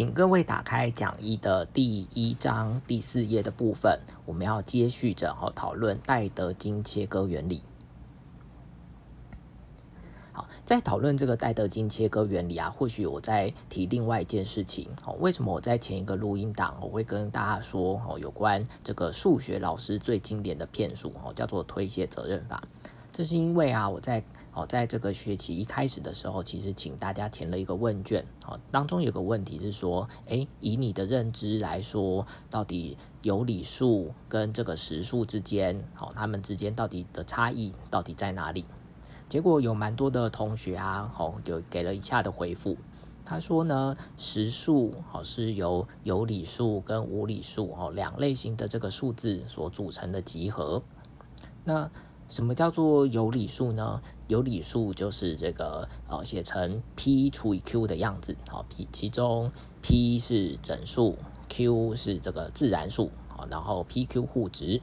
请各位打开讲义的第一章第四页的部分，我们要接续着哈讨论戴德金切割原理。好，在讨论这个戴德金切割原理啊，或许我在提另外一件事情哦。为什么我在前一个录音档我会跟大家说哦，有关这个数学老师最经典的骗术哦，叫做推卸责任法。这是因为啊，我在哦，在这个学期一开始的时候，其实请大家填了一个问卷，哦，当中有个问题是说，诶，以你的认知来说，到底有理数跟这个实数之间，好，他们之间到底的差异到底在哪里？结果有蛮多的同学啊，好，有给了以下的回复，他说呢，实数好是由有理数跟无理数哦两类型的这个数字所组成的集合，那。什么叫做有理数呢？有理数就是这个呃，写成 p 除以 q 的样子，好，p 其中 p 是整数，q 是这个自然数，好，然后 p q 互值。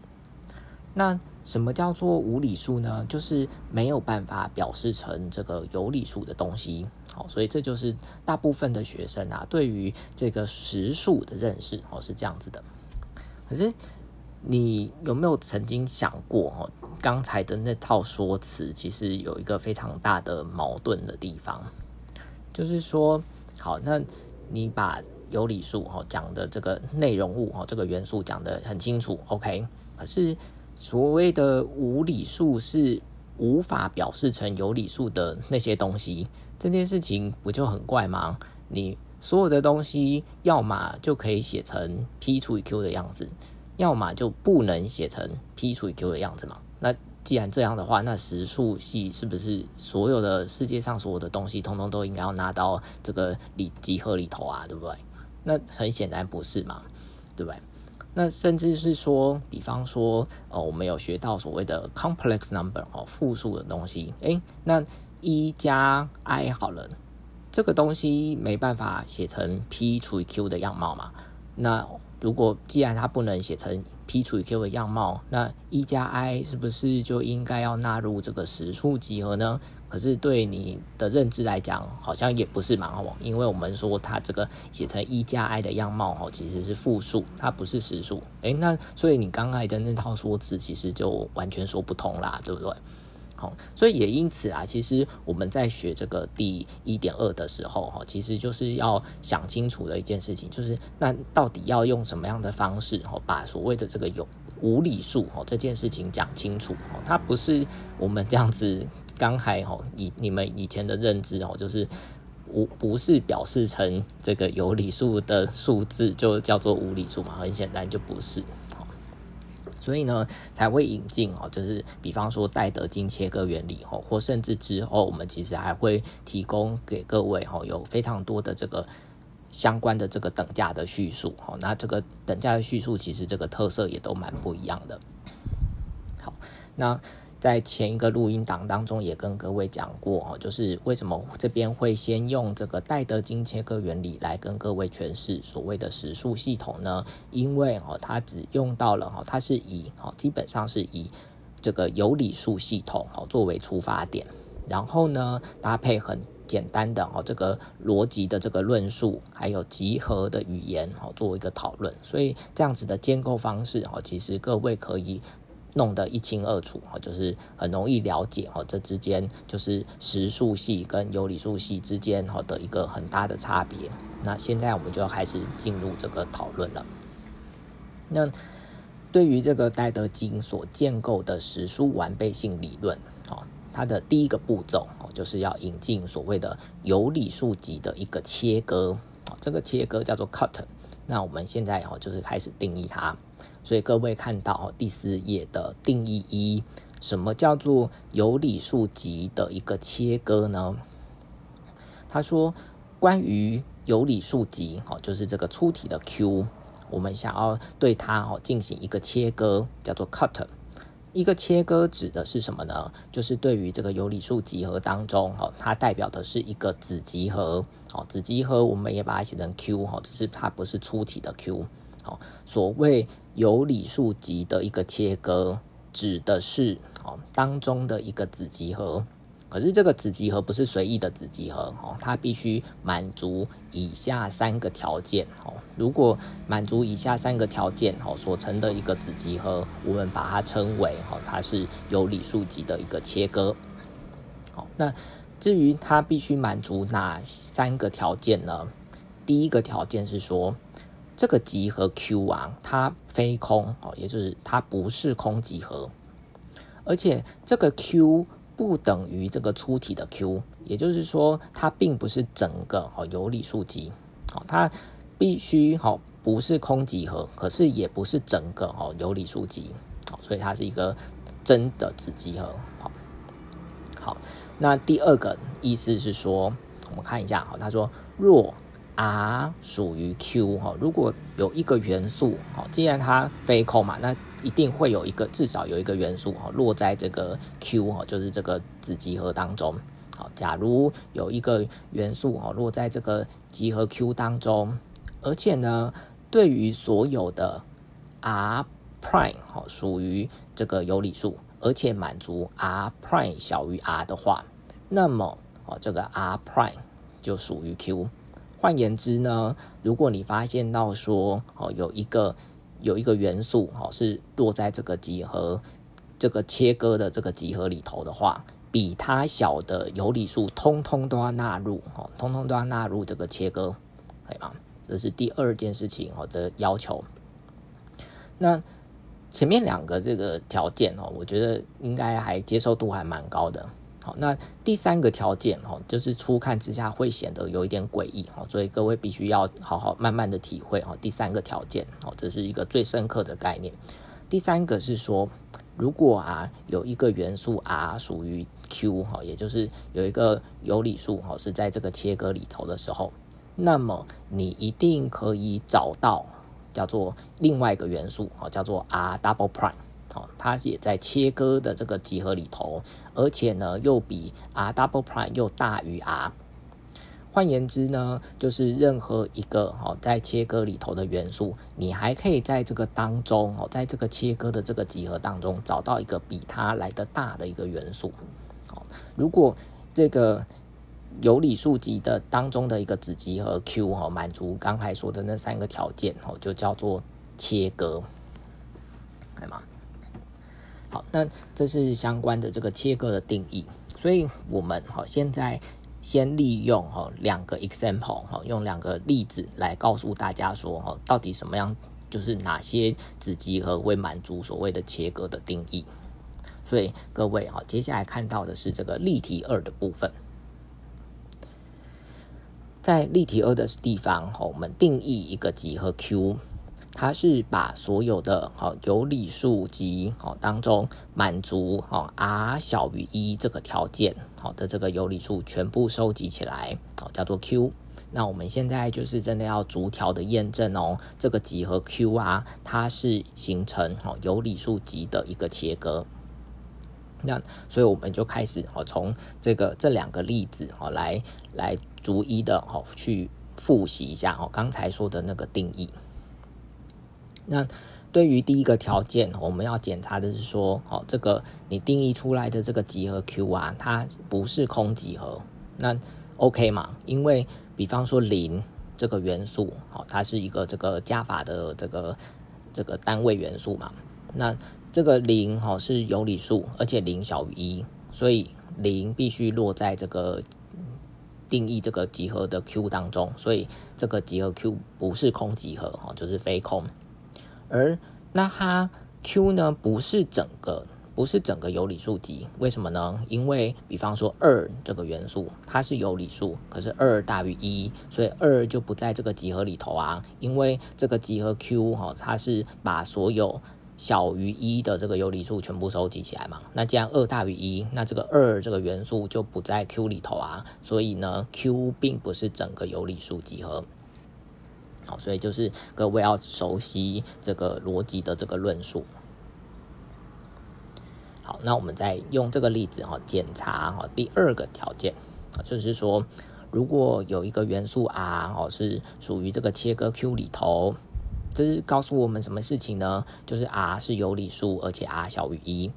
那什么叫做无理数呢？就是没有办法表示成这个有理数的东西，好，所以这就是大部分的学生啊，对于这个实数的认识，哦，是这样子的。可是。你有没有曾经想过，哦，刚才的那套说辞其实有一个非常大的矛盾的地方，就是说，好，那你把有理数哈讲的这个内容物哈这个元素讲的很清楚，OK，可是所谓的无理数是无法表示成有理数的那些东西，这件事情不就很怪吗？你所有的东西要么就可以写成 p 除以 q 的样子。要么就不能写成 p 除以 q 的样子嘛？那既然这样的话，那实数系是不是所有的世界上所有的东西，通通都应该要拿到这个里集合里头啊？对不对？那很显然不是嘛，对不对？那甚至是说，比方说，哦，我们有学到所谓的 complex number 哦，复数的东西，诶，那一加 i 好了，这个东西没办法写成 p 除以 q 的样貌嘛？那如果既然它不能写成 p 除以 q 的样貌，那一加 i 是不是就应该要纳入这个实数集合呢？可是对你的认知来讲，好像也不是蛮好，因为我们说它这个写成一加 i 的样貌，哦，其实是复数，它不是实数。诶，那所以你刚才的那套说辞，其实就完全说不通啦，对不对？好，所以也因此啊，其实我们在学这个第一点二的时候，哈，其实就是要想清楚的一件事情，就是那到底要用什么样的方式，哈，把所谓的这个有无理数，哈，这件事情讲清楚，哈，它不是我们这样子刚才，哈，以你们以前的认知，哦，就是无不是表示成这个有理数的数字就叫做无理数嘛？很显然就不是。所以呢，才会引进哦，就是比方说戴德金切割原理哦，或甚至之后我们其实还会提供给各位哦，有非常多的这个相关的这个等价的叙述哦。那这个等价的叙述其实这个特色也都蛮不一样的。好，那。在前一个录音档当中，也跟各位讲过哦，就是为什么这边会先用这个戴德金切割原理来跟各位诠释所谓的实数系统呢？因为哦，它只用到了哈，它是以哈，基本上是以这个有理数系统哈作为出发点，然后呢搭配很简单的哈这个逻辑的这个论述，还有集合的语言哈作为一个讨论，所以这样子的建构方式哈，其实各位可以。弄得一清二楚哈，就是很容易了解哈，这之间就是实数系跟有理数系之间哈的一个很大的差别。那现在我们就要开始进入这个讨论了。那对于这个戴德金所建构的实数完备性理论，哦，它的第一个步骤哦，就是要引进所谓的有理数集的一个切割，这个切割叫做 cut。那我们现在哦就是开始定义它。所以各位看到第四页的定义一，什么叫做有理数集的一个切割呢？他说，关于有理数集，哦，就是这个出题的 Q，我们想要对它哦进行一个切割，叫做 cut。一个切割指的是什么呢？就是对于这个有理数集合当中，哦，它代表的是一个子集合，哦，子集合我们也把它写成 Q，哈，只是它不是出体的 Q。哦，所谓有理数集的一个切割，指的是哦当中的一个子集合，可是这个子集合不是随意的子集合哦，它必须满足以下三个条件哦。如果满足以下三个条件哦，所成的一个子集合，我们把它称为哦，它是有理数集的一个切割。好，那至于它必须满足哪三个条件呢？第一个条件是说，这个集合 Q 啊，它非空哦，也就是它不是空集合，而且这个 Q。不等于这个出体的 Q，也就是说，它并不是整个哦有理数集，好，它必须好不是空集合，可是也不是整个哦有理数集，好，所以它是一个真的子集合，好，好，那第二个意思是说，我们看一下，好，他说若 R 属于 Q 哈，如果有一个元素，好，既然它非空嘛，那一定会有一个，至少有一个元素哈落在这个 Q 哈，就是这个子集合当中。好，假如有一个元素哈落在这个集合 Q 当中，而且呢，对于所有的 R prime 哈属于这个有理数，而且满足 R prime 小于 R 的话，那么哦这个 R prime 就属于 Q。换言之呢，如果你发现到说哦有一个有一个元素，哦，是落在这个集合、这个切割的这个集合里头的话，比它小的有理数，通通都要纳入，哦，通通都要纳入这个切割，可以吗？这是第二件事情，哦的要求。那前面两个这个条件，哦，我觉得应该还接受度还蛮高的。好，那第三个条件哈，就是初看之下会显得有一点诡异哈，所以各位必须要好好慢慢的体会哈。第三个条件哦，这是一个最深刻的概念。第三个是说，如果啊有一个元素 R 属于 Q 哈，也就是有一个有理数哈是在这个切割里头的时候，那么你一定可以找到叫做另外一个元素哦，叫做 R double prime。它也在切割的这个集合里头，而且呢，又比 R double prime 又大于 R。换言之呢，就是任何一个哦在切割里头的元素，你还可以在这个当中哦，在这个切割的这个集合当中找到一个比它来的大的一个元素。好，如果这个有理数集的当中的一个子集合 Q 哦，满足刚才说的那三个条件哦，就叫做切割，对吗？好，那这是相关的这个切割的定义，所以我们好现在先利用哈两个 example 哈，用两个例子来告诉大家说哈，到底什么样就是哪些子集合会满足所谓的切割的定义。所以各位哈，接下来看到的是这个例题二的部分，在例题二的地方哈，我们定义一个集合 Q。它是把所有的好有理数集好当中满足好 r 小于一这个条件好的这个有理数全部收集起来好叫做 Q。那我们现在就是真的要逐条的验证哦，这个集合 Q 啊，它是形成好有理数集的一个切割。那所以我们就开始好从这个这两个例子好来来逐一的好去复习一下哦刚才说的那个定义。那对于第一个条件，我们要检查的是说，哦，这个你定义出来的这个集合 Q 啊，它不是空集合，那 OK 嘛？因为比方说零这个元素，好，它是一个这个加法的这个这个单位元素嘛，那这个零哈是有理数，而且零小于一，所以零必须落在这个定义这个集合的 Q 当中，所以这个集合 Q 不是空集合，哈，就是非空。而那它 Q 呢，不是整个，不是整个有理数集，为什么呢？因为比方说二这个元素，它是有理数，可是二大于一，所以二就不在这个集合里头啊。因为这个集合 Q 哈，它是把所有小于一的这个有理数全部收集起来嘛。那既然二大于一，那这个二这个元素就不在 Q 里头啊。所以呢，Q 并不是整个有理数集合。好，所以就是各位要熟悉这个逻辑的这个论述。好，那我们再用这个例子哈，检查哈第二个条件，就是说，如果有一个元素 R 哦是属于这个切割 Q 里头，这是告诉我们什么事情呢？就是 R 是有理数，而且 R 小于一。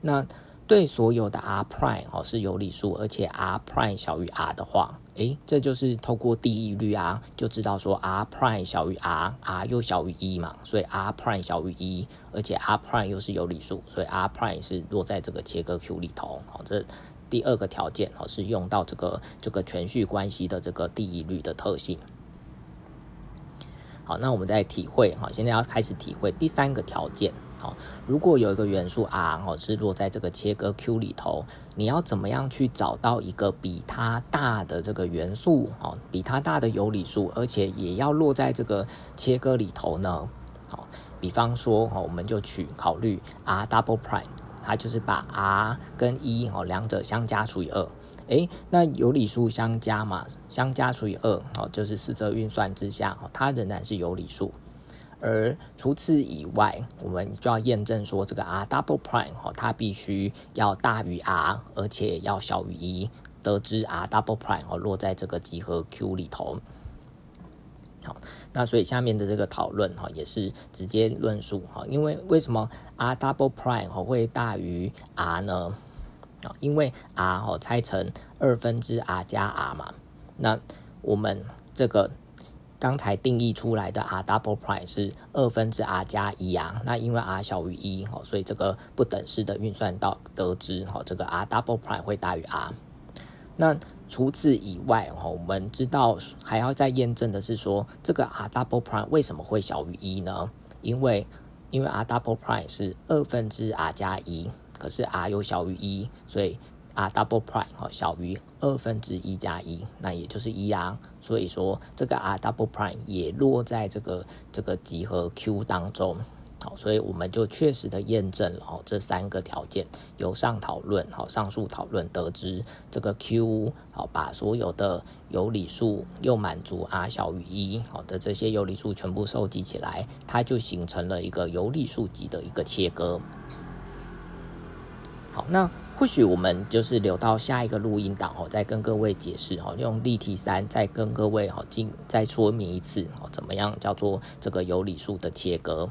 那对所有的 r prime 哦是有理数，而且 r prime 小于 r 的话，诶，这就是透过第一律啊，就知道说 r prime 小于 r，r 又小于一嘛，所以 r prime 小于一，而且 r prime 又是有理数，所以 r prime 是落在这个切割 Q 里头。好，这第二个条件哦是用到这个这个全序关系的这个第一律的特性。好，那我们再体会哈，现在要开始体会第三个条件。好，如果有一个元素 r 哦是落在这个切割 Q 里头，你要怎么样去找到一个比它大的这个元素哦，比它大的有理数，而且也要落在这个切割里头呢？好，比方说哦，我们就去考虑 r double prime，它就是把 r 跟一哦两者相加除以二。诶，那有理数相加嘛，相加除以二，哦，就是四则运算之下，它仍然是有理数。而除此以外，我们就要验证说，这个 r double prime 哦，它必须要大于 r，而且要小于一，得知 r double prime 哦落在这个集合 Q 里头。好，那所以下面的这个讨论哈，也是直接论述哈，因为为什么 r double prime 哦会大于 r 呢？啊，因为 r 哦拆成二分之 r 加 r 嘛，那我们这个刚才定义出来的 r double prime 是二分之 r 加一啊，那因为 r 小于一哦，所以这个不等式的运算到得知哈，这个 r double prime 会大于 r。那除此以外哈，我们知道还要再验证的是说，这个 r double prime 为什么会小于一呢？因为因为 r double prime 是二分之 r 加一。可是 r 又小于一，所以 r double prime 哈小于二分之一加一，那也就是一啊。所以说这个 r double prime 也落在这个这个集合 Q 当中。好，所以我们就确实的验证了哦这三个条件，由上讨论好上述讨论得知这个 Q 好把所有的有理数又满足 r 小于一好的这些有理数全部收集起来，它就形成了一个有理数集的一个切割。好，那或许我们就是留到下一个录音档哦，再跟各位解释哦，用例题三再跟各位哈进再说明一次哦，怎么样叫做这个有理数的切割。